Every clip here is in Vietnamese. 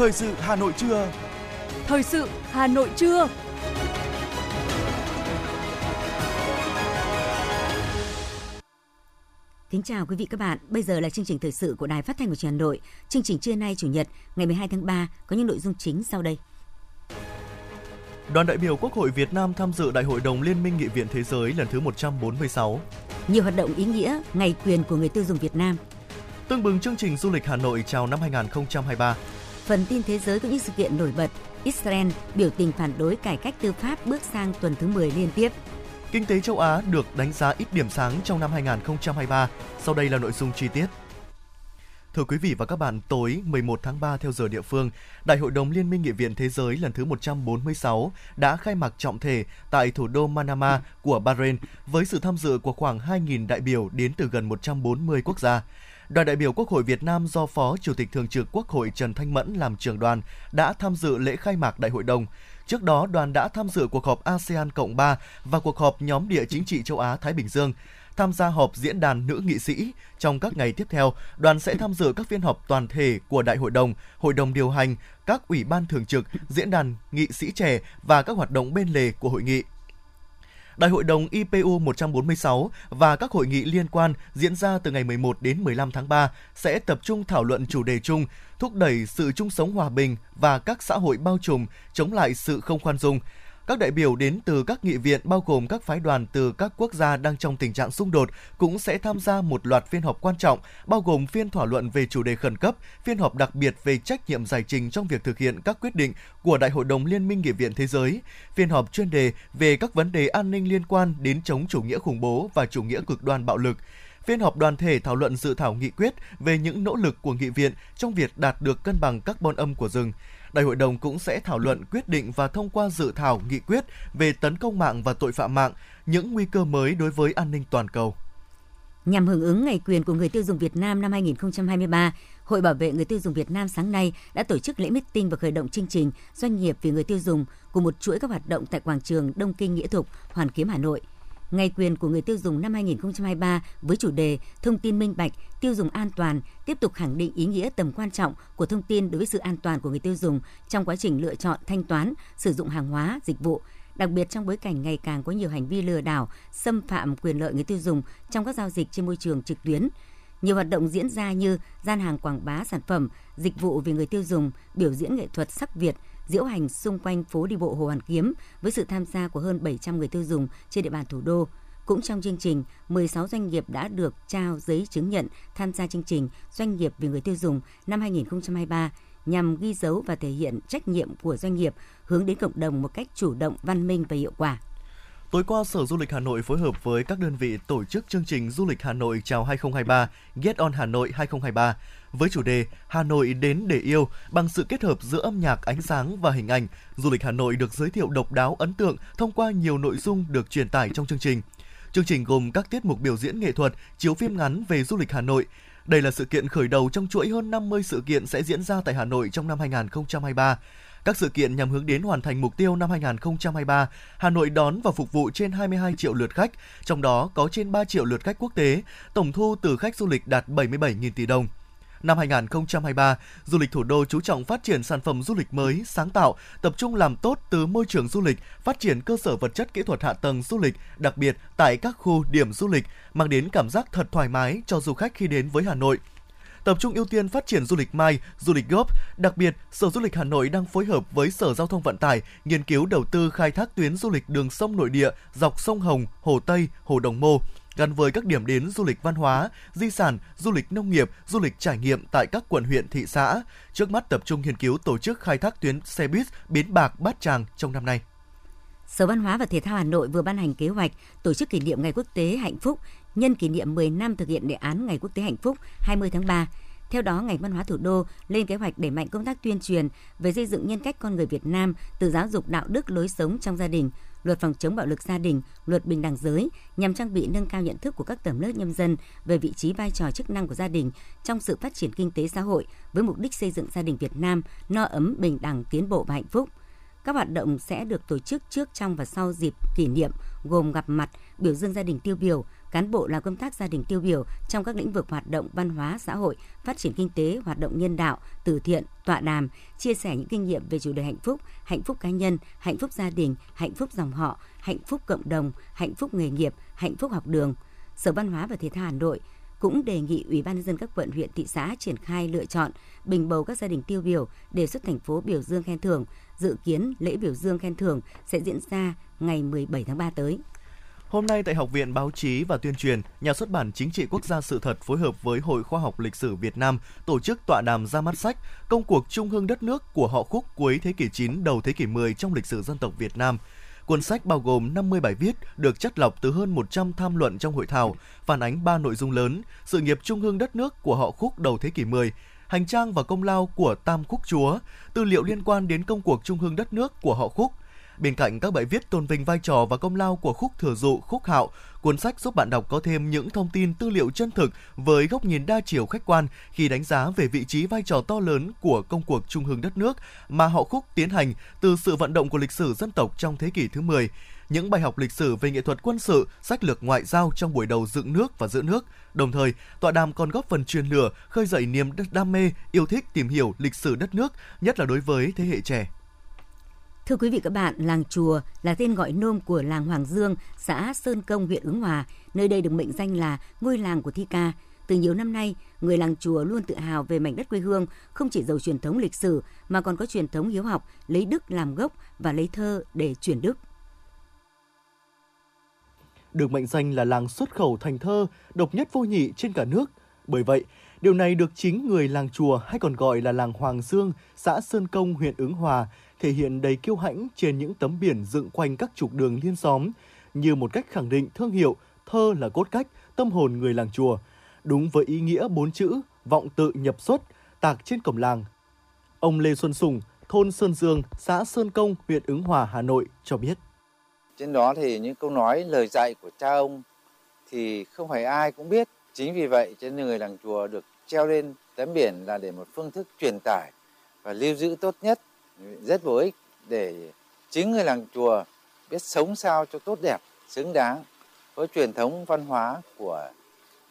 Thời sự Hà Nội trưa. Thời sự Hà Nội trưa. Kính chào quý vị các bạn. Bây giờ là chương trình thời sự của Đài Phát thanh và Truyền hình Hà Nội. Chương trình trưa nay Chủ nhật, ngày 12 tháng 3 có những nội dung chính sau đây. Đoàn đại biểu Quốc hội Việt Nam tham dự Đại hội đồng Liên minh Nghị viện Thế giới lần thứ 146. Nhiều hoạt động ý nghĩa ngày quyền của người tiêu dùng Việt Nam. Tương bừng chương trình du lịch Hà Nội chào năm 2023. Phần tin thế giới có những sự kiện nổi bật. Israel biểu tình phản đối cải cách tư pháp bước sang tuần thứ 10 liên tiếp. Kinh tế châu Á được đánh giá ít điểm sáng trong năm 2023. Sau đây là nội dung chi tiết. Thưa quý vị và các bạn, tối 11 tháng 3 theo giờ địa phương, Đại hội đồng Liên minh Nghị viện Thế giới lần thứ 146 đã khai mạc trọng thể tại thủ đô Manama của Bahrain với sự tham dự của khoảng 2.000 đại biểu đến từ gần 140 quốc gia. Đoàn đại biểu Quốc hội Việt Nam do Phó Chủ tịch Thường trực Quốc hội Trần Thanh Mẫn làm trưởng đoàn đã tham dự lễ khai mạc đại hội đồng. Trước đó, đoàn đã tham dự cuộc họp ASEAN Cộng 3 và cuộc họp nhóm địa chính trị châu Á-Thái Bình Dương tham gia họp diễn đàn nữ nghị sĩ. Trong các ngày tiếp theo, đoàn sẽ tham dự các phiên họp toàn thể của Đại hội đồng, Hội đồng điều hành, các ủy ban thường trực, diễn đàn nghị sĩ trẻ và các hoạt động bên lề của hội nghị. Đại hội đồng IPU 146 và các hội nghị liên quan diễn ra từ ngày 11 đến 15 tháng 3 sẽ tập trung thảo luận chủ đề chung, thúc đẩy sự chung sống hòa bình và các xã hội bao trùm, chống lại sự không khoan dung. Các đại biểu đến từ các nghị viện bao gồm các phái đoàn từ các quốc gia đang trong tình trạng xung đột cũng sẽ tham gia một loạt phiên họp quan trọng, bao gồm phiên thảo luận về chủ đề khẩn cấp, phiên họp đặc biệt về trách nhiệm giải trình trong việc thực hiện các quyết định của Đại hội đồng Liên minh Nghị viện Thế giới, phiên họp chuyên đề về các vấn đề an ninh liên quan đến chống chủ nghĩa khủng bố và chủ nghĩa cực đoan bạo lực, phiên họp đoàn thể thảo luận dự thảo nghị quyết về những nỗ lực của nghị viện trong việc đạt được cân bằng carbon âm của rừng. Đại hội đồng cũng sẽ thảo luận quyết định và thông qua dự thảo nghị quyết về tấn công mạng và tội phạm mạng, những nguy cơ mới đối với an ninh toàn cầu. Nhằm hưởng ứng Ngày quyền của người tiêu dùng Việt Nam năm 2023, Hội Bảo vệ người tiêu dùng Việt Nam sáng nay đã tổ chức lễ meeting và khởi động chương trình Doanh nghiệp vì người tiêu dùng cùng một chuỗi các hoạt động tại quảng trường Đông Kinh Nghĩa Thục, Hoàn Kiếm, Hà Nội. Ngày quyền của người tiêu dùng năm 2023 với chủ đề Thông tin minh bạch, tiêu dùng an toàn tiếp tục khẳng định ý nghĩa tầm quan trọng của thông tin đối với sự an toàn của người tiêu dùng trong quá trình lựa chọn thanh toán, sử dụng hàng hóa, dịch vụ, đặc biệt trong bối cảnh ngày càng có nhiều hành vi lừa đảo, xâm phạm quyền lợi người tiêu dùng trong các giao dịch trên môi trường trực tuyến. Nhiều hoạt động diễn ra như gian hàng quảng bá sản phẩm, dịch vụ vì người tiêu dùng, biểu diễn nghệ thuật sắc Việt, diễu hành xung quanh phố đi bộ Hồ Hoàn Kiếm với sự tham gia của hơn 700 người tiêu dùng trên địa bàn thủ đô. Cũng trong chương trình, 16 doanh nghiệp đã được trao giấy chứng nhận tham gia chương trình Doanh nghiệp vì người tiêu dùng năm 2023 nhằm ghi dấu và thể hiện trách nhiệm của doanh nghiệp hướng đến cộng đồng một cách chủ động, văn minh và hiệu quả. Tối qua, Sở Du lịch Hà Nội phối hợp với các đơn vị tổ chức chương trình Du lịch Hà Nội chào 2023, Get on Hà Nội 2023 với chủ đề Hà Nội đến để yêu bằng sự kết hợp giữa âm nhạc, ánh sáng và hình ảnh. Du lịch Hà Nội được giới thiệu độc đáo ấn tượng thông qua nhiều nội dung được truyền tải trong chương trình. Chương trình gồm các tiết mục biểu diễn nghệ thuật, chiếu phim ngắn về du lịch Hà Nội. Đây là sự kiện khởi đầu trong chuỗi hơn 50 sự kiện sẽ diễn ra tại Hà Nội trong năm 2023. Các sự kiện nhằm hướng đến hoàn thành mục tiêu năm 2023, Hà Nội đón và phục vụ trên 22 triệu lượt khách, trong đó có trên 3 triệu lượt khách quốc tế, tổng thu từ khách du lịch đạt 77.000 tỷ đồng. Năm 2023, du lịch thủ đô chú trọng phát triển sản phẩm du lịch mới, sáng tạo, tập trung làm tốt từ môi trường du lịch, phát triển cơ sở vật chất kỹ thuật hạ tầng du lịch, đặc biệt tại các khu điểm du lịch, mang đến cảm giác thật thoải mái cho du khách khi đến với Hà Nội tập trung ưu tiên phát triển du lịch mai, du lịch góp. Đặc biệt, Sở Du lịch Hà Nội đang phối hợp với Sở Giao thông Vận tải nghiên cứu đầu tư khai thác tuyến du lịch đường sông nội địa dọc sông Hồng, Hồ Tây, Hồ Đồng Mô gắn với các điểm đến du lịch văn hóa, di sản, du lịch nông nghiệp, du lịch trải nghiệm tại các quận huyện thị xã. Trước mắt tập trung nghiên cứu tổ chức khai thác tuyến xe buýt Bến Bạc Bát Tràng trong năm nay. Sở Văn hóa và Thể thao Hà Nội vừa ban hành kế hoạch tổ chức kỷ niệm Ngày Quốc tế Hạnh phúc nhân kỷ niệm 10 năm thực hiện đề án Ngày Quốc tế Hạnh phúc 20 tháng 3. Theo đó, ngành văn hóa thủ đô lên kế hoạch đẩy mạnh công tác tuyên truyền về xây dựng nhân cách con người Việt Nam từ giáo dục đạo đức lối sống trong gia đình, luật phòng chống bạo lực gia đình, luật bình đẳng giới nhằm trang bị nâng cao nhận thức của các tầng lớp nhân dân về vị trí vai trò chức năng của gia đình trong sự phát triển kinh tế xã hội với mục đích xây dựng gia đình Việt Nam no ấm, bình đẳng, tiến bộ và hạnh phúc. Các hoạt động sẽ được tổ chức trước, trong và sau dịp kỷ niệm gồm gặp mặt, biểu dương gia đình tiêu biểu, cán bộ làm công tác gia đình tiêu biểu trong các lĩnh vực hoạt động văn hóa xã hội, phát triển kinh tế, hoạt động nhân đạo, từ thiện, tọa đàm, chia sẻ những kinh nghiệm về chủ đề hạnh phúc, hạnh phúc cá nhân, hạnh phúc gia đình, hạnh phúc dòng họ, hạnh phúc cộng đồng, hạnh phúc nghề nghiệp, hạnh phúc học đường. Sở Văn hóa và Thể thao Hà Nội cũng đề nghị Ủy ban nhân dân các quận huyện thị xã triển khai lựa chọn bình bầu các gia đình tiêu biểu đề xuất thành phố biểu dương khen thưởng. Dự kiến lễ biểu dương khen thưởng sẽ diễn ra ngày 17 tháng 3 tới. Hôm nay tại Học viện Báo chí và Tuyên truyền, Nhà xuất bản Chính trị Quốc gia Sự thật phối hợp với Hội Khoa học Lịch sử Việt Nam tổ chức tọa đàm ra mắt sách Công cuộc trung hương đất nước của họ Khúc cuối thế kỷ 9 đầu thế kỷ 10 trong lịch sử dân tộc Việt Nam. Cuốn sách bao gồm 50 bài viết được chất lọc từ hơn 100 tham luận trong hội thảo, phản ánh ba nội dung lớn: sự nghiệp trung hương đất nước của họ Khúc đầu thế kỷ 10, hành trang và công lao của Tam Khúc Chúa, tư liệu liên quan đến công cuộc trung hương đất nước của họ Khúc, Bên cạnh các bài viết tôn vinh vai trò và công lao của khúc thừa dụ, khúc hạo, cuốn sách giúp bạn đọc có thêm những thông tin tư liệu chân thực với góc nhìn đa chiều khách quan khi đánh giá về vị trí vai trò to lớn của công cuộc trung hưng đất nước mà họ khúc tiến hành từ sự vận động của lịch sử dân tộc trong thế kỷ thứ 10 những bài học lịch sử về nghệ thuật quân sự, sách lược ngoại giao trong buổi đầu dựng nước và giữ nước. Đồng thời, tọa đàm còn góp phần truyền lửa, khơi dậy niềm đam mê, yêu thích tìm hiểu lịch sử đất nước, nhất là đối với thế hệ trẻ. Thưa quý vị các bạn, làng chùa là tên gọi nôm của làng Hoàng Dương, xã Sơn Công, huyện Ứng Hòa. Nơi đây được mệnh danh là ngôi làng của thi ca. Từ nhiều năm nay, người làng chùa luôn tự hào về mảnh đất quê hương, không chỉ giàu truyền thống lịch sử mà còn có truyền thống hiếu học, lấy đức làm gốc và lấy thơ để truyền đức. Được mệnh danh là làng xuất khẩu thành thơ, độc nhất vô nhị trên cả nước. Bởi vậy, điều này được chính người làng chùa hay còn gọi là làng Hoàng Dương, xã Sơn Công, huyện Ứng Hòa thể hiện đầy kiêu hãnh trên những tấm biển dựng quanh các trục đường liên xóm, như một cách khẳng định thương hiệu thơ là cốt cách, tâm hồn người làng chùa, đúng với ý nghĩa bốn chữ vọng tự nhập xuất tạc trên cổng làng. Ông Lê Xuân Sùng, thôn Sơn Dương, xã Sơn Công, huyện Ứng Hòa, Hà Nội cho biết. Trên đó thì những câu nói, lời dạy của cha ông thì không phải ai cũng biết. Chính vì vậy trên người làng chùa được treo lên tấm biển là để một phương thức truyền tải và lưu giữ tốt nhất rất bổ ích để chính người làng chùa biết sống sao cho tốt đẹp, xứng đáng với truyền thống văn hóa của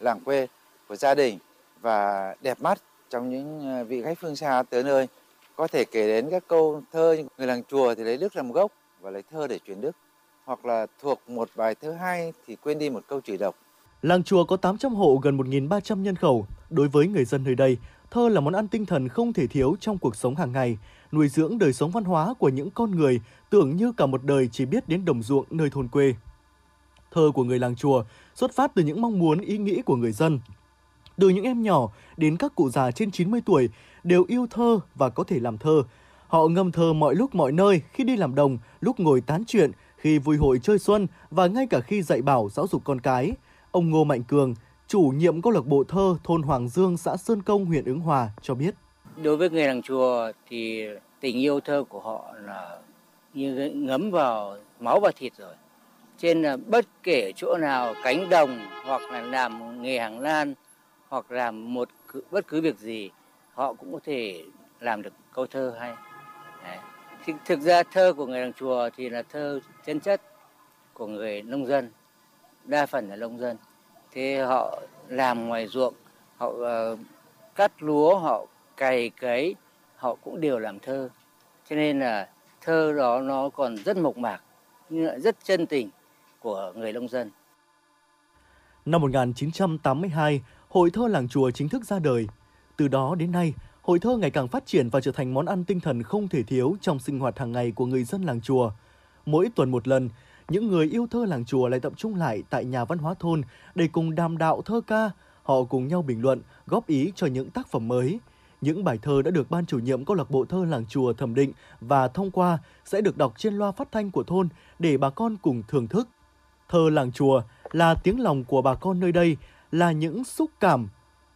làng quê, của gia đình và đẹp mắt trong những ờ, vị khách phương xa tới nơi. Có thể kể đến các câu thơ người làng chùa thì lấy đức làm gốc và lấy thơ để truyền đức. Hoặc là thuộc một bài thơ hay thì quên đi một câu chửi độc. Làng chùa có 800 hộ gần 1.300 nhân khẩu. Đối với người dân nơi đây, thơ là món ăn tinh thần không thể thiếu trong cuộc sống hàng ngày nuôi dưỡng đời sống văn hóa của những con người tưởng như cả một đời chỉ biết đến đồng ruộng nơi thôn quê. Thơ của người làng chùa xuất phát từ những mong muốn ý nghĩ của người dân. Từ những em nhỏ đến các cụ già trên 90 tuổi đều yêu thơ và có thể làm thơ. Họ ngâm thơ mọi lúc mọi nơi, khi đi làm đồng, lúc ngồi tán chuyện, khi vui hội chơi xuân và ngay cả khi dạy bảo giáo dục con cái. Ông Ngô Mạnh Cường, chủ nhiệm câu lạc bộ thơ thôn Hoàng Dương, xã Sơn Công, huyện Ứng Hòa cho biết. Đối với người làng chùa thì tình yêu thơ của họ là như ngấm vào máu và thịt rồi. Trên là bất kể chỗ nào cánh đồng hoặc là làm nghề hàng lan hoặc làm một bất cứ việc gì họ cũng có thể làm được câu thơ hay. Đấy. Thực ra thơ của người làng chùa thì là thơ chân chất của người nông dân, đa phần là nông dân. Thế họ làm ngoài ruộng, họ uh, cắt lúa, họ cày cấy họ cũng đều làm thơ cho nên là thơ đó nó còn rất mộc mạc nhưng lại rất chân tình của người nông dân Năm 1982, Hội thơ làng chùa chính thức ra đời. Từ đó đến nay, hội thơ ngày càng phát triển và trở thành món ăn tinh thần không thể thiếu trong sinh hoạt hàng ngày của người dân làng chùa. Mỗi tuần một lần, những người yêu thơ làng chùa lại tập trung lại tại nhà văn hóa thôn để cùng đàm đạo thơ ca. Họ cùng nhau bình luận, góp ý cho những tác phẩm mới. Những bài thơ đã được ban chủ nhiệm câu lạc bộ thơ làng chùa thẩm định và thông qua sẽ được đọc trên loa phát thanh của thôn để bà con cùng thưởng thức. Thơ làng chùa là tiếng lòng của bà con nơi đây, là những xúc cảm,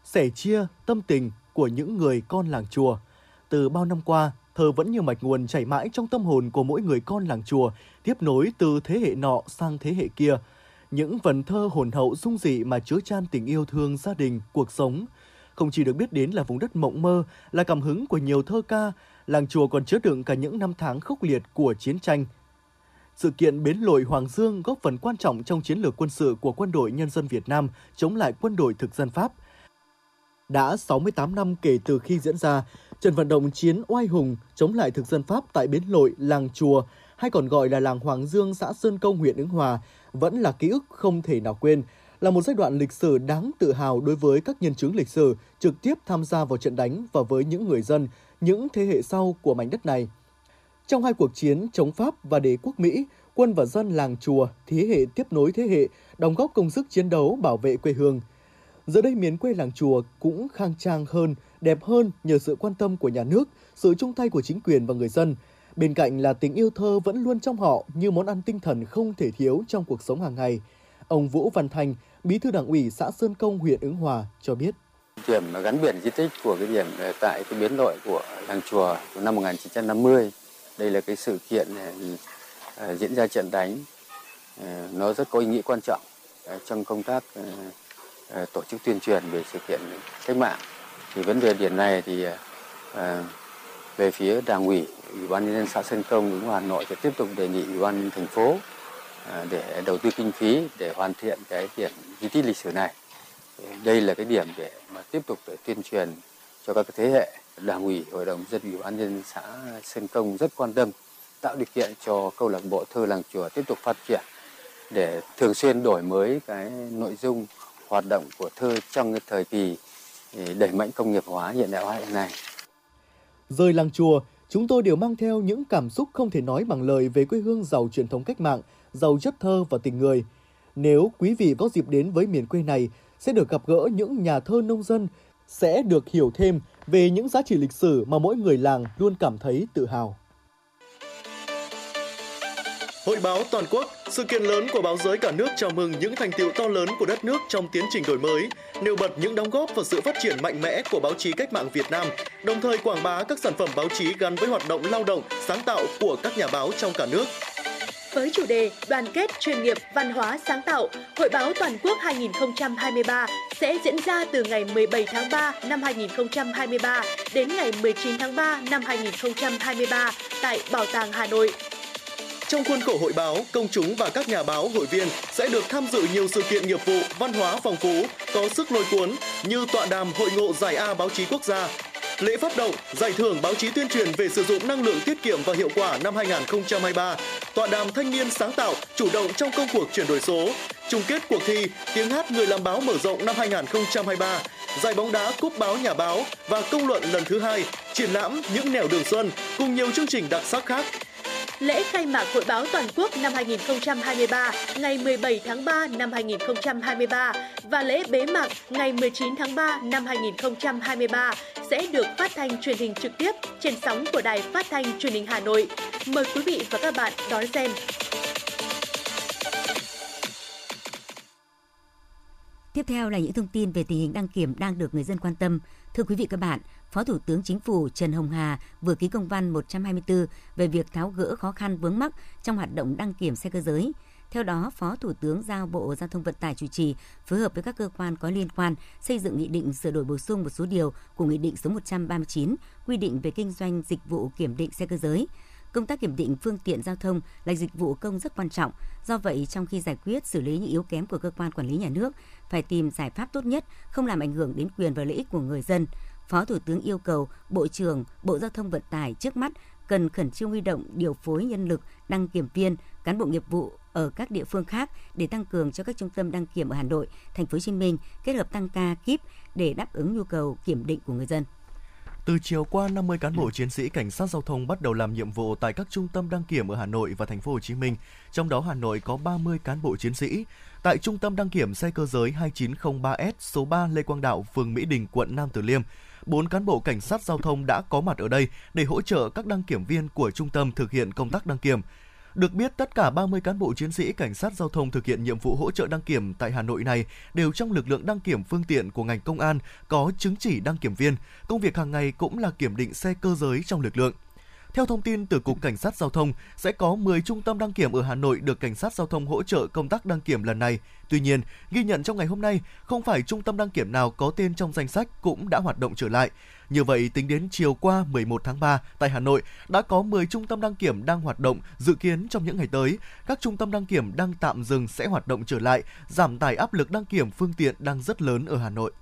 sẻ chia tâm tình của những người con làng chùa. Từ bao năm qua, thơ vẫn như mạch nguồn chảy mãi trong tâm hồn của mỗi người con làng chùa, tiếp nối từ thế hệ nọ sang thế hệ kia. Những vần thơ hồn hậu dung dị mà chứa chan tình yêu thương gia đình, cuộc sống, không chỉ được biết đến là vùng đất mộng mơ, là cảm hứng của nhiều thơ ca, làng chùa còn chứa đựng cả những năm tháng khốc liệt của chiến tranh. sự kiện Bến lội Hoàng Dương góp phần quan trọng trong chiến lược quân sự của Quân đội Nhân dân Việt Nam chống lại quân đội thực dân Pháp. Đã 68 năm kể từ khi diễn ra, trận vận động chiến oai hùng chống lại thực dân Pháp tại Bến lội, làng chùa, hay còn gọi là làng Hoàng Dương, xã Sơn Công, huyện Ứng Hòa, vẫn là ký ức không thể nào quên, là một giai đoạn lịch sử đáng tự hào đối với các nhân chứng lịch sử trực tiếp tham gia vào trận đánh và với những người dân, những thế hệ sau của mảnh đất này. Trong hai cuộc chiến chống Pháp và đế quốc Mỹ, quân và dân làng chùa thế hệ tiếp nối thế hệ đóng góp công sức chiến đấu bảo vệ quê hương. Giờ đây miền quê làng chùa cũng khang trang hơn, đẹp hơn nhờ sự quan tâm của nhà nước, sự chung tay của chính quyền và người dân. Bên cạnh là tình yêu thơ vẫn luôn trong họ như món ăn tinh thần không thể thiếu trong cuộc sống hàng ngày. Ông Vũ Văn Thành, Bí thư Đảng ủy xã Sơn Công, huyện Ứng Hòa cho biết. Điểm gắn biển di tích của cái điểm ờ, tại cái biến đổi của làng chùa của năm 1950. Đây là cái sự kiện ờ, ờ, diễn ra trận đánh. Nó rất có ý nghĩa quan trọng trong công tác tổ chức tuyên truyền về sự kiện cách mạng. Thì vấn đề điểm này thì về phía đảng ủy, ủy ban nhân dân xã Sơn Công, cũng Hà Nội sẽ tiếp tục đề nghị ủy ban thành phố à, để đầu tư kinh phí để hoàn thiện cái điểm di tích lịch sử này. Đây là cái điểm để mà tiếp tục để tuyên truyền cho các thế hệ đảng ủy hội đồng dân ủy ban nhân xã Sơn Công rất quan tâm tạo điều kiện cho câu lạc bộ thơ làng chùa tiếp tục phát triển để thường xuyên đổi mới cái nội dung hoạt động của thơ trong cái thời kỳ à, đẩy mạnh công nghiệp hóa hiện đại hóa hiện nay. Rời làng chùa, chúng tôi đều mang theo những cảm xúc không thể nói bằng lời về quê hương giàu truyền thống cách mạng giàu chất thơ và tình người. Nếu quý vị có dịp đến với miền quê này, sẽ được gặp gỡ những nhà thơ nông dân, sẽ được hiểu thêm về những giá trị lịch sử mà mỗi người làng luôn cảm thấy tự hào. Hội báo toàn quốc, sự kiện lớn của báo giới cả nước chào mừng những thành tiệu to lớn của đất nước trong tiến trình đổi mới, nêu bật những đóng góp và sự phát triển mạnh mẽ của báo chí cách mạng Việt Nam, đồng thời quảng bá các sản phẩm báo chí gắn với hoạt động lao động, sáng tạo của các nhà báo trong cả nước. Với chủ đề Đoàn kết chuyên nghiệp văn hóa sáng tạo, Hội báo toàn quốc 2023 sẽ diễn ra từ ngày 17 tháng 3 năm 2023 đến ngày 19 tháng 3 năm 2023 tại Bảo tàng Hà Nội. Trong khuôn khổ hội báo, công chúng và các nhà báo hội viên sẽ được tham dự nhiều sự kiện nghiệp vụ, văn hóa phong phú, có sức lôi cuốn như tọa đàm Hội ngộ Giải A báo chí quốc gia, Lễ phát động giải thưởng báo chí tuyên truyền về sử dụng năng lượng tiết kiệm và hiệu quả năm 2023, tọa đàm thanh niên sáng tạo chủ động trong công cuộc chuyển đổi số, chung kết cuộc thi tiếng hát người làm báo mở rộng năm 2023, giải bóng đá cúp báo nhà báo và công luận lần thứ hai, triển lãm những nẻo đường xuân cùng nhiều chương trình đặc sắc khác. Lễ khai mạc Hội báo toàn quốc năm 2023 ngày 17 tháng 3 năm 2023 và lễ bế mạc ngày 19 tháng 3 năm 2023 sẽ được phát thanh truyền hình trực tiếp trên sóng của Đài Phát thanh Truyền hình Hà Nội. Mời quý vị và các bạn đón xem. Tiếp theo là những thông tin về tình hình đăng kiểm đang được người dân quan tâm. Thưa quý vị các bạn, Phó Thủ tướng Chính phủ Trần Hồng Hà vừa ký công văn 124 về việc tháo gỡ khó khăn vướng mắc trong hoạt động đăng kiểm xe cơ giới. Theo đó, Phó Thủ tướng giao Bộ Giao thông Vận tải chủ trì phối hợp với các cơ quan có liên quan xây dựng nghị định sửa đổi bổ sung một số điều của Nghị định số 139 quy định về kinh doanh dịch vụ kiểm định xe cơ giới. Công tác kiểm định phương tiện giao thông là dịch vụ công rất quan trọng. Do vậy, trong khi giải quyết xử lý những yếu kém của cơ quan quản lý nhà nước, phải tìm giải pháp tốt nhất, không làm ảnh hưởng đến quyền và lợi ích của người dân. Phó Thủ tướng yêu cầu Bộ trưởng Bộ Giao thông Vận tải trước mắt cần khẩn trương huy động điều phối nhân lực, đăng kiểm viên, cán bộ nghiệp vụ ở các địa phương khác để tăng cường cho các trung tâm đăng kiểm ở Hà Nội, Thành phố Hồ Chí Minh kết hợp tăng ca kíp để đáp ứng nhu cầu kiểm định của người dân. Từ chiều qua, 50 cán bộ chiến sĩ cảnh sát giao thông bắt đầu làm nhiệm vụ tại các trung tâm đăng kiểm ở Hà Nội và thành phố Hồ Chí Minh. Trong đó Hà Nội có 30 cán bộ chiến sĩ. Tại trung tâm đăng kiểm xe cơ giới 2903S số 3 Lê Quang Đạo, phường Mỹ Đình, quận Nam Từ Liêm, bốn cán bộ cảnh sát giao thông đã có mặt ở đây để hỗ trợ các đăng kiểm viên của trung tâm thực hiện công tác đăng kiểm. Được biết, tất cả 30 cán bộ chiến sĩ cảnh sát giao thông thực hiện nhiệm vụ hỗ trợ đăng kiểm tại Hà Nội này đều trong lực lượng đăng kiểm phương tiện của ngành công an có chứng chỉ đăng kiểm viên. Công việc hàng ngày cũng là kiểm định xe cơ giới trong lực lượng. Theo thông tin từ Cục Cảnh sát Giao thông, sẽ có 10 trung tâm đăng kiểm ở Hà Nội được Cảnh sát Giao thông hỗ trợ công tác đăng kiểm lần này. Tuy nhiên, ghi nhận trong ngày hôm nay, không phải trung tâm đăng kiểm nào có tên trong danh sách cũng đã hoạt động trở lại. Như vậy, tính đến chiều qua 11 tháng 3 tại Hà Nội đã có 10 trung tâm đăng kiểm đang hoạt động, dự kiến trong những ngày tới, các trung tâm đăng kiểm đang tạm dừng sẽ hoạt động trở lại, giảm tải áp lực đăng kiểm phương tiện đang rất lớn ở Hà Nội.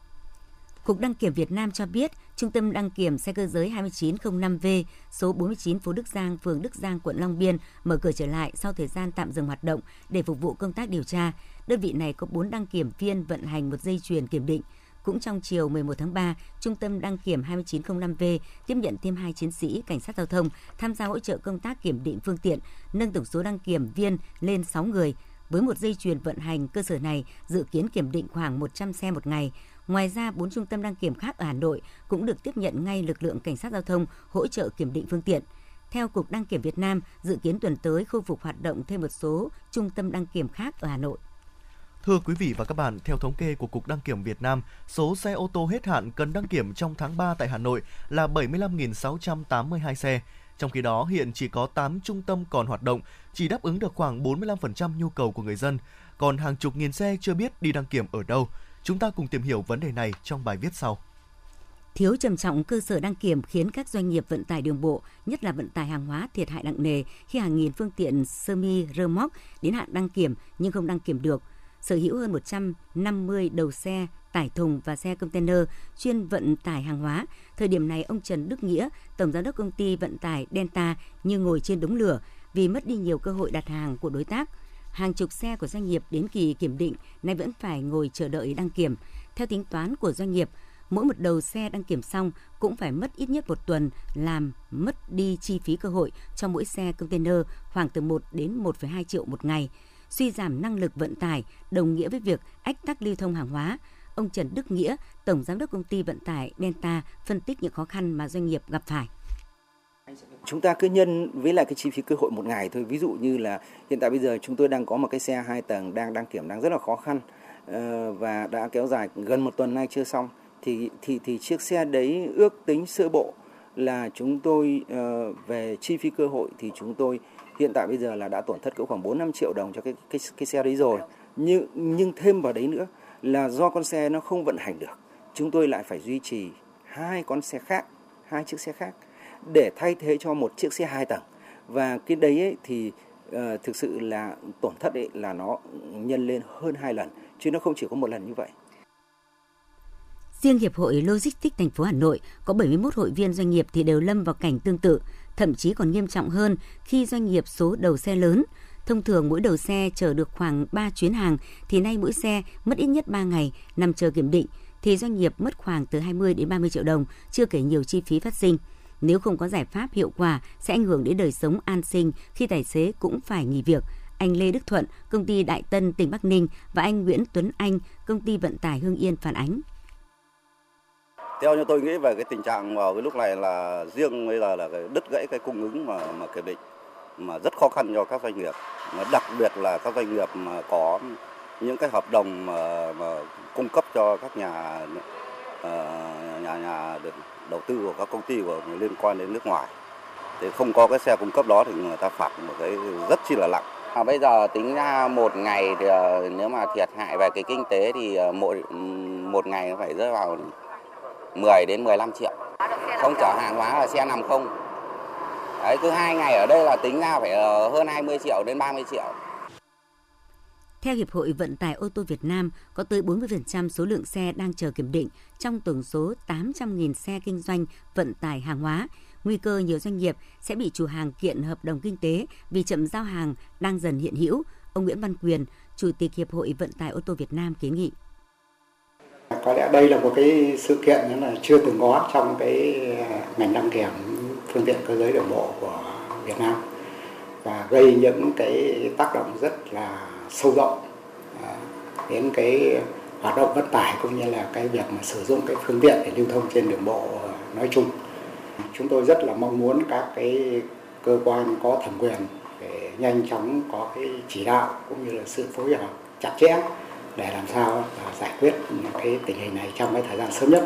Cục Đăng kiểm Việt Nam cho biết, Trung tâm đăng kiểm xe cơ giới 2905V số 49 phố Đức Giang, phường Đức Giang, quận Long Biên mở cửa trở lại sau thời gian tạm dừng hoạt động để phục vụ công tác điều tra. Đơn vị này có 4 đăng kiểm viên vận hành một dây chuyền kiểm định. Cũng trong chiều 11 tháng 3, Trung tâm đăng kiểm 2905V tiếp nhận thêm hai chiến sĩ cảnh sát giao thông tham gia hỗ trợ công tác kiểm định phương tiện, nâng tổng số đăng kiểm viên lên 6 người. Với một dây chuyền vận hành, cơ sở này dự kiến kiểm định khoảng 100 xe một ngày. Ngoài ra, bốn trung tâm đăng kiểm khác ở Hà Nội cũng được tiếp nhận ngay lực lượng cảnh sát giao thông hỗ trợ kiểm định phương tiện. Theo Cục Đăng kiểm Việt Nam, dự kiến tuần tới khôi phục hoạt động thêm một số trung tâm đăng kiểm khác ở Hà Nội. Thưa quý vị và các bạn, theo thống kê của Cục Đăng kiểm Việt Nam, số xe ô tô hết hạn cần đăng kiểm trong tháng 3 tại Hà Nội là 75.682 xe. Trong khi đó, hiện chỉ có 8 trung tâm còn hoạt động, chỉ đáp ứng được khoảng 45% nhu cầu của người dân, còn hàng chục nghìn xe chưa biết đi đăng kiểm ở đâu. Chúng ta cùng tìm hiểu vấn đề này trong bài viết sau. Thiếu trầm trọng cơ sở đăng kiểm khiến các doanh nghiệp vận tải đường bộ, nhất là vận tải hàng hóa thiệt hại nặng nề khi hàng nghìn phương tiện sơ mi rơ móc đến hạn đăng kiểm nhưng không đăng kiểm được. Sở hữu hơn 150 đầu xe tải thùng và xe container chuyên vận tải hàng hóa. Thời điểm này, ông Trần Đức Nghĩa, Tổng Giám đốc Công ty Vận tải Delta như ngồi trên đống lửa vì mất đi nhiều cơ hội đặt hàng của đối tác. Hàng chục xe của doanh nghiệp đến kỳ kiểm định nay vẫn phải ngồi chờ đợi đăng kiểm. Theo tính toán của doanh nghiệp, mỗi một đầu xe đăng kiểm xong cũng phải mất ít nhất một tuần làm mất đi chi phí cơ hội cho mỗi xe container khoảng từ 1 đến 1,2 triệu một ngày. Suy giảm năng lực vận tải đồng nghĩa với việc ách tắc lưu thông hàng hóa. Ông Trần Đức Nghĩa, Tổng Giám đốc Công ty Vận tải Delta phân tích những khó khăn mà doanh nghiệp gặp phải. Chúng ta cứ nhân với lại cái chi phí cơ hội một ngày thôi. Ví dụ như là hiện tại bây giờ chúng tôi đang có một cái xe hai tầng đang đăng kiểm đang rất là khó khăn ờ, và đã kéo dài gần một tuần nay chưa xong thì thì thì chiếc xe đấy ước tính sơ bộ là chúng tôi ờ, về chi phí cơ hội thì chúng tôi hiện tại bây giờ là đã tổn thất cỡ khoảng 4 5 triệu đồng cho cái cái cái xe đấy rồi. Nhưng nhưng thêm vào đấy nữa là do con xe nó không vận hành được. Chúng tôi lại phải duy trì hai con xe khác, hai chiếc xe khác để thay thế cho một chiếc xe hai tầng. Và cái đấy ấy, thì uh, thực sự là tổn thất ấy là nó nhân lên hơn hai lần chứ nó không chỉ có một lần như vậy. Riêng Hiệp hội Logistics thành phố Hà Nội có 71 hội viên doanh nghiệp thì đều lâm vào cảnh tương tự, thậm chí còn nghiêm trọng hơn khi doanh nghiệp số đầu xe lớn. Thông thường mỗi đầu xe chở được khoảng 3 chuyến hàng thì nay mỗi xe mất ít nhất 3 ngày nằm chờ kiểm định thì doanh nghiệp mất khoảng từ 20 đến 30 triệu đồng, chưa kể nhiều chi phí phát sinh. Nếu không có giải pháp hiệu quả sẽ ảnh hưởng đến đời sống an sinh khi tài xế cũng phải nghỉ việc. Anh Lê Đức Thuận, công ty Đại Tân tỉnh Bắc Ninh và anh Nguyễn Tuấn Anh, công ty vận tải Hưng Yên phản ánh. Theo như tôi nghĩ về cái tình trạng vào cái lúc này là riêng bây giờ là cái đứt gãy cái cung ứng mà mà kiểm định mà rất khó khăn cho các doanh nghiệp, mà đặc biệt là các doanh nghiệp mà có những cái hợp đồng mà, mà cung cấp cho các nhà uh, nhà nhà đầu tư của các công ty của liên quan đến nước ngoài thì không có cái xe cung cấp đó thì người ta phạt một cái rất chi là nặng. À, bây giờ tính ra một ngày thì ờ, nếu mà thiệt hại về cái kinh tế thì ờ, mỗi ừ, một ngày nó phải rơi vào 10 đến 15 triệu. Không chở hàng hóa là xe nằm không. Đấy, cứ hai ngày ở đây là tính ra phải ờ, hơn 20 triệu đến 30 triệu. Theo Hiệp hội Vận tải ô tô Việt Nam, có tới 40% số lượng xe đang chờ kiểm định trong tổng số 800.000 xe kinh doanh vận tải hàng hóa. Nguy cơ nhiều doanh nghiệp sẽ bị chủ hàng kiện hợp đồng kinh tế vì chậm giao hàng đang dần hiện hữu. Ông Nguyễn Văn Quyền, Chủ tịch Hiệp hội Vận tải ô tô Việt Nam kiến nghị. Có lẽ đây là một cái sự kiện là chưa từng có trong cái à, ngành đăng kiểm phương tiện cơ giới đường bộ của Việt Nam và gây những cái tác động rất là sâu rộng à, đến cái hoạt động vận tải cũng như là cái việc mà sử dụng cái phương tiện để lưu thông trên đường bộ nói chung. Chúng tôi rất là mong muốn các cái cơ quan có thẩm quyền để nhanh chóng có cái chỉ đạo cũng như là sự phối hợp chặt chẽ để làm sao giải quyết cái tình hình này trong cái thời gian sớm nhất.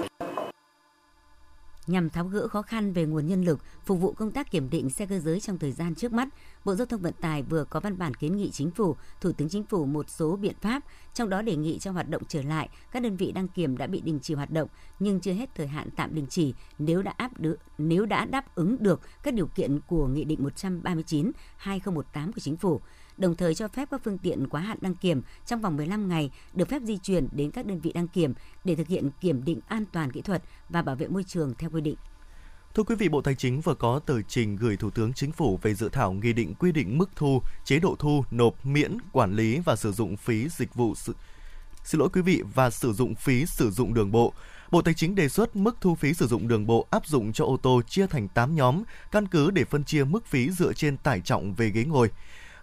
Nhằm tháo gỡ khó khăn về nguồn nhân lực phục vụ công tác kiểm định xe cơ giới trong thời gian trước mắt, Bộ Giao thông Vận tải vừa có văn bản kiến nghị Chính phủ, Thủ tướng Chính phủ một số biện pháp, trong đó đề nghị cho hoạt động trở lại các đơn vị đăng kiểm đã bị đình chỉ hoạt động nhưng chưa hết thời hạn tạm đình chỉ nếu đã áp được nếu đã đáp ứng được các điều kiện của Nghị định 139 2018 của Chính phủ đồng thời cho phép các phương tiện quá hạn đăng kiểm trong vòng 15 ngày được phép di chuyển đến các đơn vị đăng kiểm để thực hiện kiểm định an toàn kỹ thuật và bảo vệ môi trường theo quy định. Thưa quý vị, Bộ Tài chính vừa có tờ trình gửi Thủ tướng Chính phủ về dự thảo nghị định quy định mức thu, chế độ thu, nộp, miễn, quản lý và sử dụng phí dịch vụ sự... Xin lỗi quý vị và sử dụng phí sử dụng đường bộ. Bộ Tài chính đề xuất mức thu phí sử dụng đường bộ áp dụng cho ô tô chia thành 8 nhóm, căn cứ để phân chia mức phí dựa trên tải trọng về ghế ngồi.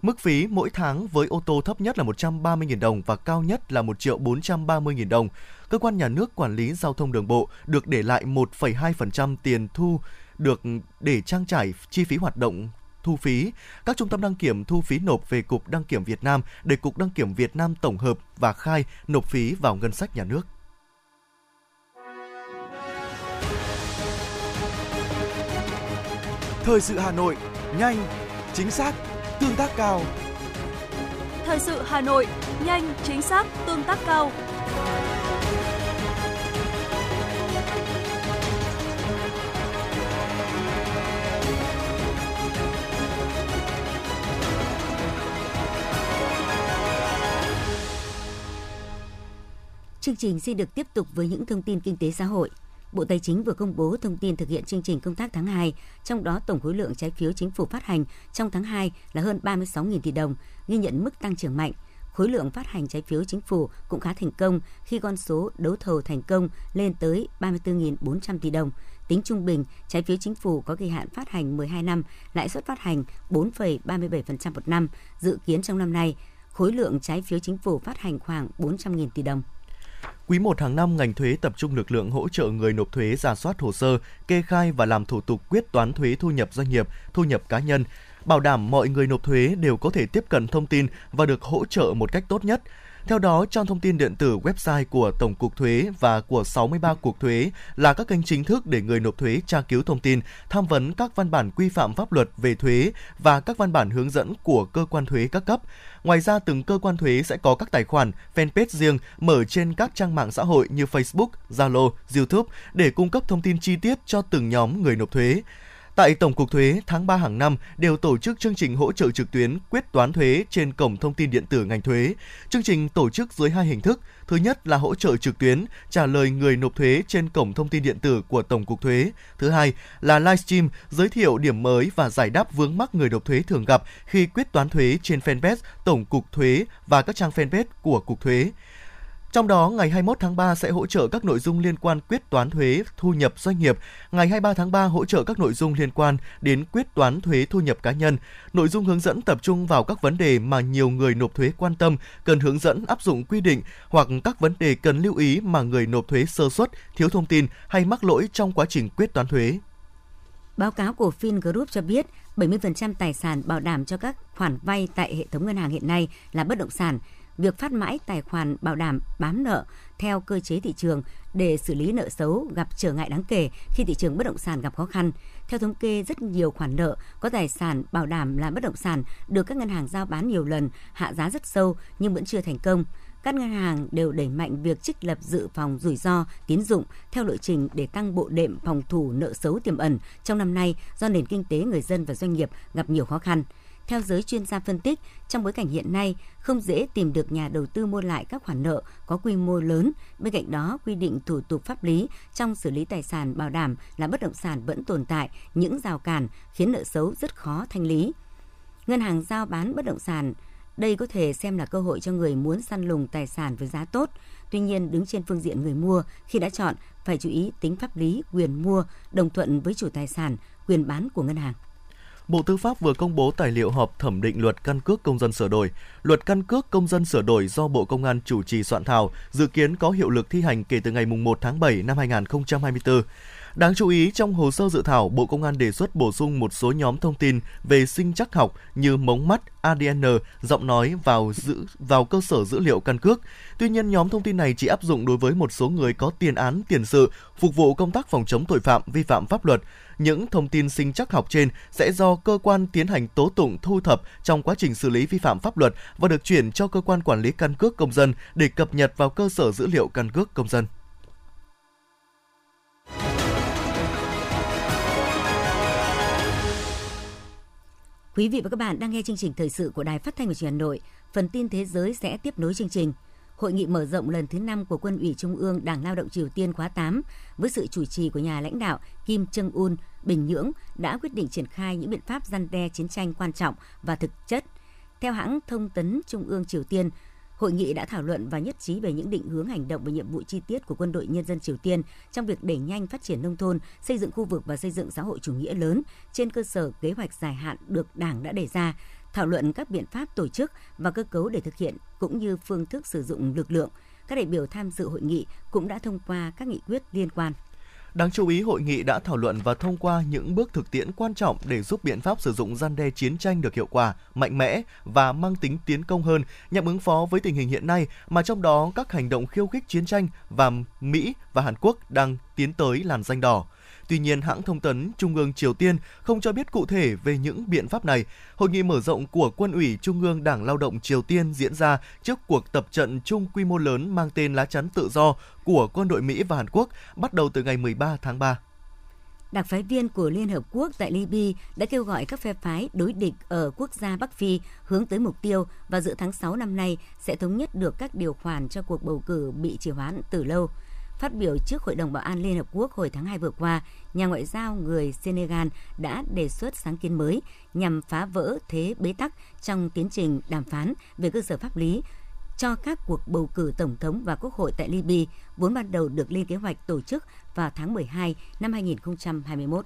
Mức phí mỗi tháng với ô tô thấp nhất là 130.000 đồng và cao nhất là 1 triệu 430.000 đồng. Cơ quan nhà nước quản lý giao thông đường bộ được để lại 1,2% tiền thu được để trang trải chi phí hoạt động thu phí. Các trung tâm đăng kiểm thu phí nộp về Cục Đăng kiểm Việt Nam để Cục Đăng kiểm Việt Nam tổng hợp và khai nộp phí vào ngân sách nhà nước. Thời sự Hà Nội, nhanh, chính xác, tương tác cao. Thời sự Hà Nội, nhanh, chính xác, tương tác cao. Chương trình xin được tiếp tục với những thông tin kinh tế xã hội. Bộ Tài chính vừa công bố thông tin thực hiện chương trình công tác tháng 2, trong đó tổng khối lượng trái phiếu chính phủ phát hành trong tháng 2 là hơn 36.000 tỷ đồng, ghi nhận mức tăng trưởng mạnh. Khối lượng phát hành trái phiếu chính phủ cũng khá thành công khi con số đấu thầu thành công lên tới 34.400 tỷ đồng. Tính trung bình, trái phiếu chính phủ có kỳ hạn phát hành 12 năm, lãi suất phát hành 4,37% một năm. Dự kiến trong năm nay, khối lượng trái phiếu chính phủ phát hành khoảng 400.000 tỷ đồng. Quý 1 hàng năm, ngành thuế tập trung lực lượng hỗ trợ người nộp thuế giả soát hồ sơ, kê khai và làm thủ tục quyết toán thuế thu nhập doanh nghiệp, thu nhập cá nhân, bảo đảm mọi người nộp thuế đều có thể tiếp cận thông tin và được hỗ trợ một cách tốt nhất. Theo đó, trang thông tin điện tử website của Tổng cục Thuế và của 63 cục thuế là các kênh chính thức để người nộp thuế tra cứu thông tin, tham vấn các văn bản quy phạm pháp luật về thuế và các văn bản hướng dẫn của cơ quan thuế các cấp. Ngoài ra, từng cơ quan thuế sẽ có các tài khoản, fanpage riêng mở trên các trang mạng xã hội như Facebook, Zalo, YouTube để cung cấp thông tin chi tiết cho từng nhóm người nộp thuế. Tại Tổng cục Thuế, tháng 3 hàng năm đều tổ chức chương trình hỗ trợ trực tuyến quyết toán thuế trên cổng thông tin điện tử ngành thuế. Chương trình tổ chức dưới hai hình thức. Thứ nhất là hỗ trợ trực tuyến, trả lời người nộp thuế trên cổng thông tin điện tử của Tổng cục Thuế. Thứ hai là livestream, giới thiệu điểm mới và giải đáp vướng mắc người nộp thuế thường gặp khi quyết toán thuế trên fanpage Tổng cục Thuế và các trang fanpage của Cục Thuế. Trong đó, ngày 21 tháng 3 sẽ hỗ trợ các nội dung liên quan quyết toán thuế thu nhập doanh nghiệp, ngày 23 tháng 3 hỗ trợ các nội dung liên quan đến quyết toán thuế thu nhập cá nhân. Nội dung hướng dẫn tập trung vào các vấn đề mà nhiều người nộp thuế quan tâm, cần hướng dẫn áp dụng quy định hoặc các vấn đề cần lưu ý mà người nộp thuế sơ suất, thiếu thông tin hay mắc lỗi trong quá trình quyết toán thuế. Báo cáo của Fingroup cho biết 70% tài sản bảo đảm cho các khoản vay tại hệ thống ngân hàng hiện nay là bất động sản, việc phát mãi tài khoản bảo đảm bám nợ theo cơ chế thị trường để xử lý nợ xấu gặp trở ngại đáng kể khi thị trường bất động sản gặp khó khăn. Theo thống kê, rất nhiều khoản nợ có tài sản bảo đảm là bất động sản được các ngân hàng giao bán nhiều lần, hạ giá rất sâu nhưng vẫn chưa thành công. Các ngân hàng đều đẩy mạnh việc trích lập dự phòng rủi ro, tín dụng theo lộ trình để tăng bộ đệm phòng thủ nợ xấu tiềm ẩn trong năm nay do nền kinh tế người dân và doanh nghiệp gặp nhiều khó khăn. Theo giới chuyên gia phân tích, trong bối cảnh hiện nay, không dễ tìm được nhà đầu tư mua lại các khoản nợ có quy mô lớn. Bên cạnh đó, quy định thủ tục pháp lý trong xử lý tài sản bảo đảm là bất động sản vẫn tồn tại những rào cản khiến nợ xấu rất khó thanh lý. Ngân hàng giao bán bất động sản đây có thể xem là cơ hội cho người muốn săn lùng tài sản với giá tốt. Tuy nhiên, đứng trên phương diện người mua, khi đã chọn, phải chú ý tính pháp lý, quyền mua, đồng thuận với chủ tài sản, quyền bán của ngân hàng. Bộ Tư pháp vừa công bố tài liệu họp thẩm định luật căn cước công dân sửa đổi. Luật căn cước công dân sửa đổi do Bộ Công an chủ trì soạn thảo, dự kiến có hiệu lực thi hành kể từ ngày 1 tháng 7 năm 2024. Đáng chú ý, trong hồ sơ dự thảo, Bộ Công an đề xuất bổ sung một số nhóm thông tin về sinh chắc học như mống mắt, ADN, giọng nói vào giữ vào cơ sở dữ liệu căn cước. Tuy nhiên, nhóm thông tin này chỉ áp dụng đối với một số người có tiền án, tiền sự, phục vụ công tác phòng chống tội phạm, vi phạm pháp luật. Những thông tin sinh chắc học trên sẽ do cơ quan tiến hành tố tụng thu thập trong quá trình xử lý vi phạm pháp luật và được chuyển cho cơ quan quản lý căn cước công dân để cập nhật vào cơ sở dữ liệu căn cước công dân. Quý vị và các bạn đang nghe chương trình thời sự của Đài Phát thanh và Truyền hình Hà Nội. Phần tin thế giới sẽ tiếp nối chương trình. Hội nghị mở rộng lần thứ 5 của Quân ủy Trung ương Đảng Lao động Triều Tiên khóa 8 với sự chủ trì của nhà lãnh đạo Kim Jong Un, Bình Nhưỡng đã quyết định triển khai những biện pháp răn đe chiến tranh quan trọng và thực chất. Theo hãng thông tấn Trung ương Triều Tiên, Hội nghị đã thảo luận và nhất trí về những định hướng hành động và nhiệm vụ chi tiết của quân đội nhân dân Triều Tiên trong việc đẩy nhanh phát triển nông thôn, xây dựng khu vực và xây dựng xã hội chủ nghĩa lớn trên cơ sở kế hoạch dài hạn được Đảng đã đề ra, thảo luận các biện pháp tổ chức và cơ cấu để thực hiện cũng như phương thức sử dụng lực lượng. Các đại biểu tham dự hội nghị cũng đã thông qua các nghị quyết liên quan. Đáng chú ý, hội nghị đã thảo luận và thông qua những bước thực tiễn quan trọng để giúp biện pháp sử dụng gian đe chiến tranh được hiệu quả, mạnh mẽ và mang tính tiến công hơn nhằm ứng phó với tình hình hiện nay mà trong đó các hành động khiêu khích chiến tranh và Mỹ và Hàn Quốc đang tiến tới làn danh đỏ. Tuy nhiên, hãng thông tấn Trung ương Triều Tiên không cho biết cụ thể về những biện pháp này. Hội nghị mở rộng của Quân ủy Trung ương Đảng Lao động Triều Tiên diễn ra trước cuộc tập trận chung quy mô lớn mang tên lá chắn tự do của quân đội Mỹ và Hàn Quốc bắt đầu từ ngày 13 tháng 3. Đặc phái viên của Liên Hợp Quốc tại Libya đã kêu gọi các phe phái đối địch ở quốc gia Bắc Phi hướng tới mục tiêu và giữa tháng 6 năm nay sẽ thống nhất được các điều khoản cho cuộc bầu cử bị trì hoãn từ lâu. Phát biểu trước Hội đồng Bảo an Liên Hợp Quốc hồi tháng 2 vừa qua, nhà ngoại giao người Senegal đã đề xuất sáng kiến mới nhằm phá vỡ thế bế tắc trong tiến trình đàm phán về cơ sở pháp lý cho các cuộc bầu cử tổng thống và quốc hội tại Libya vốn ban đầu được lên kế hoạch tổ chức vào tháng 12 năm 2021.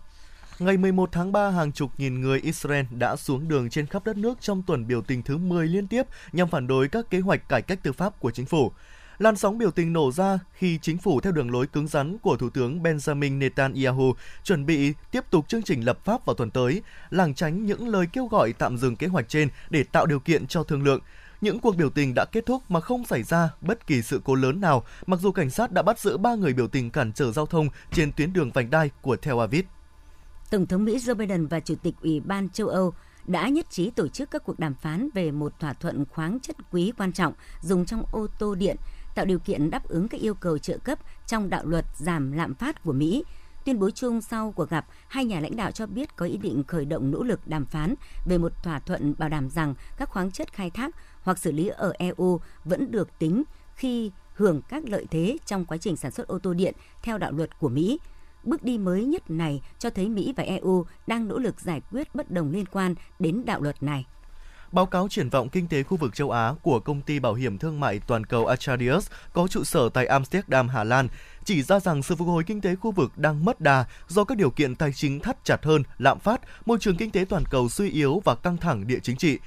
Ngày 11 tháng 3, hàng chục nghìn người Israel đã xuống đường trên khắp đất nước trong tuần biểu tình thứ 10 liên tiếp nhằm phản đối các kế hoạch cải cách tư pháp của chính phủ. Làn sóng biểu tình nổ ra khi chính phủ theo đường lối cứng rắn của Thủ tướng Benjamin Netanyahu chuẩn bị tiếp tục chương trình lập pháp vào tuần tới, lảng tránh những lời kêu gọi tạm dừng kế hoạch trên để tạo điều kiện cho thương lượng. Những cuộc biểu tình đã kết thúc mà không xảy ra bất kỳ sự cố lớn nào, mặc dù cảnh sát đã bắt giữ ba người biểu tình cản trở giao thông trên tuyến đường vành đai của Tel Aviv. Tổng thống Mỹ Joe Biden và Chủ tịch Ủy ban châu Âu đã nhất trí tổ chức các cuộc đàm phán về một thỏa thuận khoáng chất quý quan trọng dùng trong ô tô điện tạo điều kiện đáp ứng các yêu cầu trợ cấp trong đạo luật giảm lạm phát của Mỹ. Tuyên bố chung sau cuộc gặp, hai nhà lãnh đạo cho biết có ý định khởi động nỗ lực đàm phán về một thỏa thuận bảo đảm rằng các khoáng chất khai thác hoặc xử lý ở EU vẫn được tính khi hưởng các lợi thế trong quá trình sản xuất ô tô điện theo đạo luật của Mỹ. Bước đi mới nhất này cho thấy Mỹ và EU đang nỗ lực giải quyết bất đồng liên quan đến đạo luật này. Báo cáo triển vọng kinh tế khu vực châu Á của công ty bảo hiểm thương mại toàn cầu Achadius có trụ sở tại Amsterdam, Hà Lan chỉ ra rằng sự phục hồi kinh tế khu vực đang mất đà do các điều kiện tài chính thắt chặt hơn, lạm phát, môi trường kinh tế toàn cầu suy yếu và căng thẳng địa chính trị.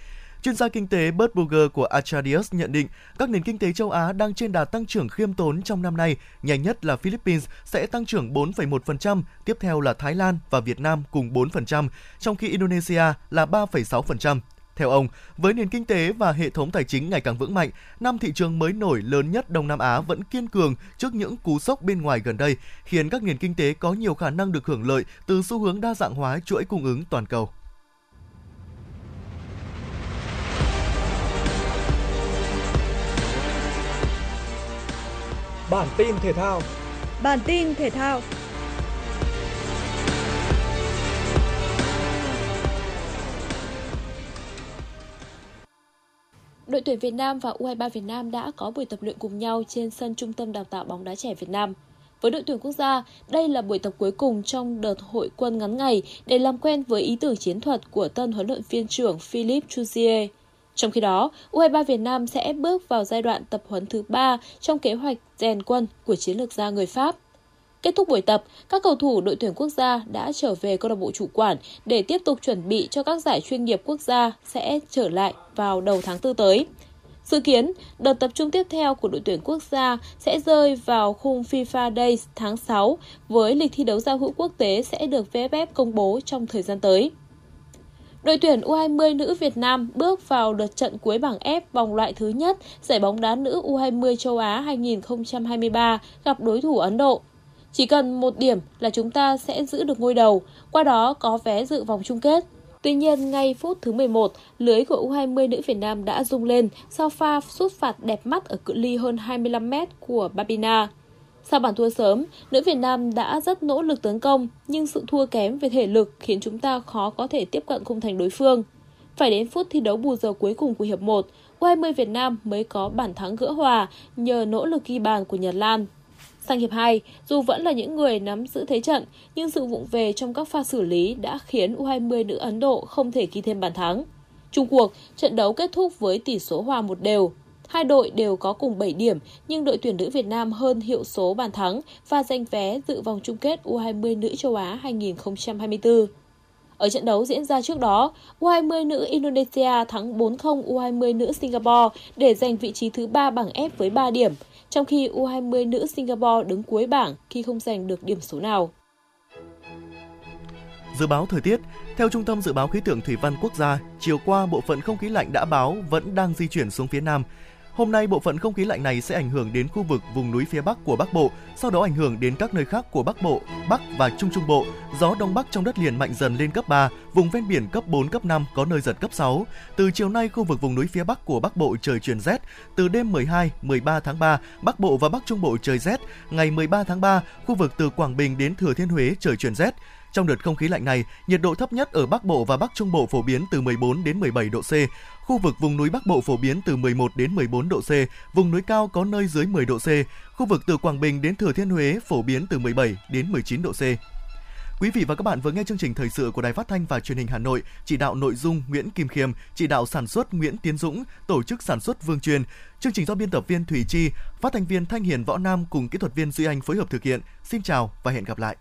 Chuyên gia kinh tế Bert Burger của Achadius nhận định các nền kinh tế châu Á đang trên đà tăng trưởng khiêm tốn trong năm nay, nhanh nhất là Philippines sẽ tăng trưởng 4,1%, tiếp theo là Thái Lan và Việt Nam cùng 4%, trong khi Indonesia là 3,6%. Theo ông, với nền kinh tế và hệ thống tài chính ngày càng vững mạnh, năm thị trường mới nổi lớn nhất Đông Nam Á vẫn kiên cường trước những cú sốc bên ngoài gần đây, khiến các nền kinh tế có nhiều khả năng được hưởng lợi từ xu hướng đa dạng hóa chuỗi cung ứng toàn cầu. Bản tin thể thao. Bản tin thể thao Đội tuyển Việt Nam và U23 Việt Nam đã có buổi tập luyện cùng nhau trên sân Trung tâm Đào tạo bóng đá trẻ Việt Nam. Với đội tuyển quốc gia, đây là buổi tập cuối cùng trong đợt hội quân ngắn ngày để làm quen với ý tưởng chiến thuật của tân huấn luyện viên trưởng Philippe Chuzier. Trong khi đó, U23 Việt Nam sẽ bước vào giai đoạn tập huấn thứ 3 trong kế hoạch rèn quân của chiến lược gia người Pháp. Kết thúc buổi tập, các cầu thủ đội tuyển quốc gia đã trở về câu lạc bộ chủ quản để tiếp tục chuẩn bị cho các giải chuyên nghiệp quốc gia sẽ trở lại vào đầu tháng 4 tới. Dự kiến, đợt tập trung tiếp theo của đội tuyển quốc gia sẽ rơi vào khung FIFA Days tháng 6 với lịch thi đấu giao hữu quốc tế sẽ được VFF công bố trong thời gian tới. Đội tuyển U20 nữ Việt Nam bước vào đợt trận cuối bảng F vòng loại thứ nhất giải bóng đá nữ U20 châu Á 2023 gặp đối thủ Ấn Độ. Chỉ cần một điểm là chúng ta sẽ giữ được ngôi đầu, qua đó có vé dự vòng chung kết. Tuy nhiên, ngay phút thứ 11, lưới của U20 nữ Việt Nam đã rung lên sau pha sút phạt đẹp mắt ở cự ly hơn 25 mét của Babina. Sau bàn thua sớm, nữ Việt Nam đã rất nỗ lực tấn công, nhưng sự thua kém về thể lực khiến chúng ta khó có thể tiếp cận khung thành đối phương. Phải đến phút thi đấu bù giờ cuối cùng của hiệp 1, U20 Việt Nam mới có bản thắng gỡ hòa nhờ nỗ lực ghi bàn của Nhật Lan. Sang hiệp 2, dù vẫn là những người nắm giữ thế trận, nhưng sự vụng về trong các pha xử lý đã khiến U20 nữ Ấn Độ không thể ghi thêm bàn thắng. Trung cuộc, trận đấu kết thúc với tỷ số hòa một đều. Hai đội đều có cùng 7 điểm, nhưng đội tuyển nữ Việt Nam hơn hiệu số bàn thắng và giành vé dự vòng chung kết U20 nữ châu Á 2024. Ở trận đấu diễn ra trước đó, U20 nữ Indonesia thắng 4-0 U20 nữ Singapore để giành vị trí thứ 3 bảng F với 3 điểm, trong khi U20 nữ Singapore đứng cuối bảng khi không giành được điểm số nào. Dự báo thời tiết, theo Trung tâm Dự báo Khí tượng Thủy văn Quốc gia, chiều qua bộ phận không khí lạnh đã báo vẫn đang di chuyển xuống phía Nam. Hôm nay, bộ phận không khí lạnh này sẽ ảnh hưởng đến khu vực vùng núi phía Bắc của Bắc Bộ, sau đó ảnh hưởng đến các nơi khác của Bắc Bộ, Bắc và Trung Trung Bộ. Gió Đông Bắc trong đất liền mạnh dần lên cấp 3, vùng ven biển cấp 4, cấp 5, có nơi giật cấp 6. Từ chiều nay, khu vực vùng núi phía Bắc của Bắc Bộ trời chuyển rét. Từ đêm 12, 13 tháng 3, Bắc Bộ và Bắc Trung Bộ trời rét. Ngày 13 tháng 3, khu vực từ Quảng Bình đến Thừa Thiên Huế trời chuyển rét. Trong đợt không khí lạnh này, nhiệt độ thấp nhất ở Bắc Bộ và Bắc Trung Bộ phổ biến từ 14 đến 17 độ C, Khu vực vùng núi Bắc Bộ phổ biến từ 11 đến 14 độ C, vùng núi cao có nơi dưới 10 độ C. Khu vực từ Quảng Bình đến Thừa Thiên Huế phổ biến từ 17 đến 19 độ C. Quý vị và các bạn vừa nghe chương trình thời sự của Đài Phát thanh và Truyền hình Hà Nội, chỉ đạo nội dung Nguyễn Kim Khiêm, chỉ đạo sản xuất Nguyễn Tiến Dũng, tổ chức sản xuất Vương Truyền. Chương trình do biên tập viên Thủy Chi, phát thanh viên Thanh Hiền Võ Nam cùng kỹ thuật viên Duy Anh phối hợp thực hiện. Xin chào và hẹn gặp lại.